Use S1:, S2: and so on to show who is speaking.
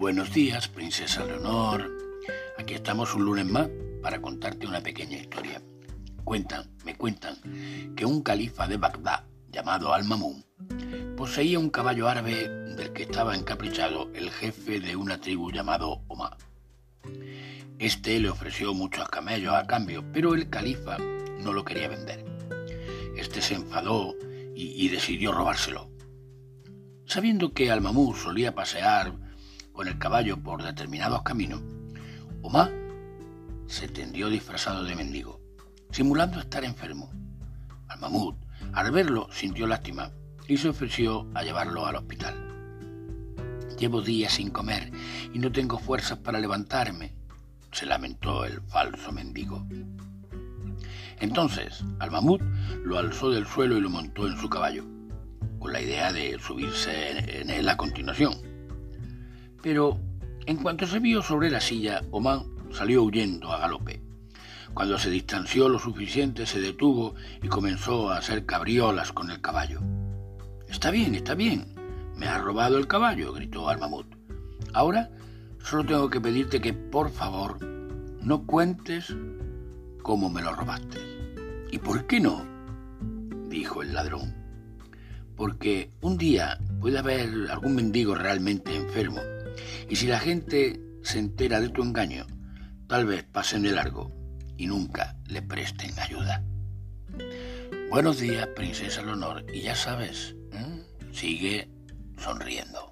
S1: Buenos días, princesa Leonor. Aquí estamos un lunes más para contarte una pequeña historia. Cuentan, me cuentan, que un califa de Bagdad llamado Al-Mamun poseía un caballo árabe del que estaba encaprichado el jefe de una tribu llamado Omar. Este le ofreció muchos camellos a cambio, pero el califa no lo quería vender. Este se enfadó y, y decidió robárselo. Sabiendo que Al-Mamun solía pasear con el caballo por determinados caminos, Omar se tendió disfrazado de mendigo, simulando estar enfermo. Al mamut, al verlo, sintió lástima y se ofreció a llevarlo al hospital. Llevo días sin comer y no tengo fuerzas para levantarme, se lamentó el falso mendigo. Entonces, al mamut lo alzó del suelo y lo montó en su caballo, con la idea de subirse en él a continuación. Pero en cuanto se vio sobre la silla, Oman salió huyendo a galope. Cuando se distanció lo suficiente, se detuvo y comenzó a hacer cabriolas con el caballo. Está bien, está bien. Me ha robado el caballo, gritó al mamut. Ahora solo tengo que pedirte que, por favor, no cuentes cómo me lo robaste. ¿Y por qué no? dijo el ladrón. Porque un día puede haber algún mendigo realmente enfermo y si la gente se entera de tu engaño, tal vez pasen de largo y nunca le presten ayuda. Buenos días, princesa Leonor, y ya sabes, sigue sonriendo.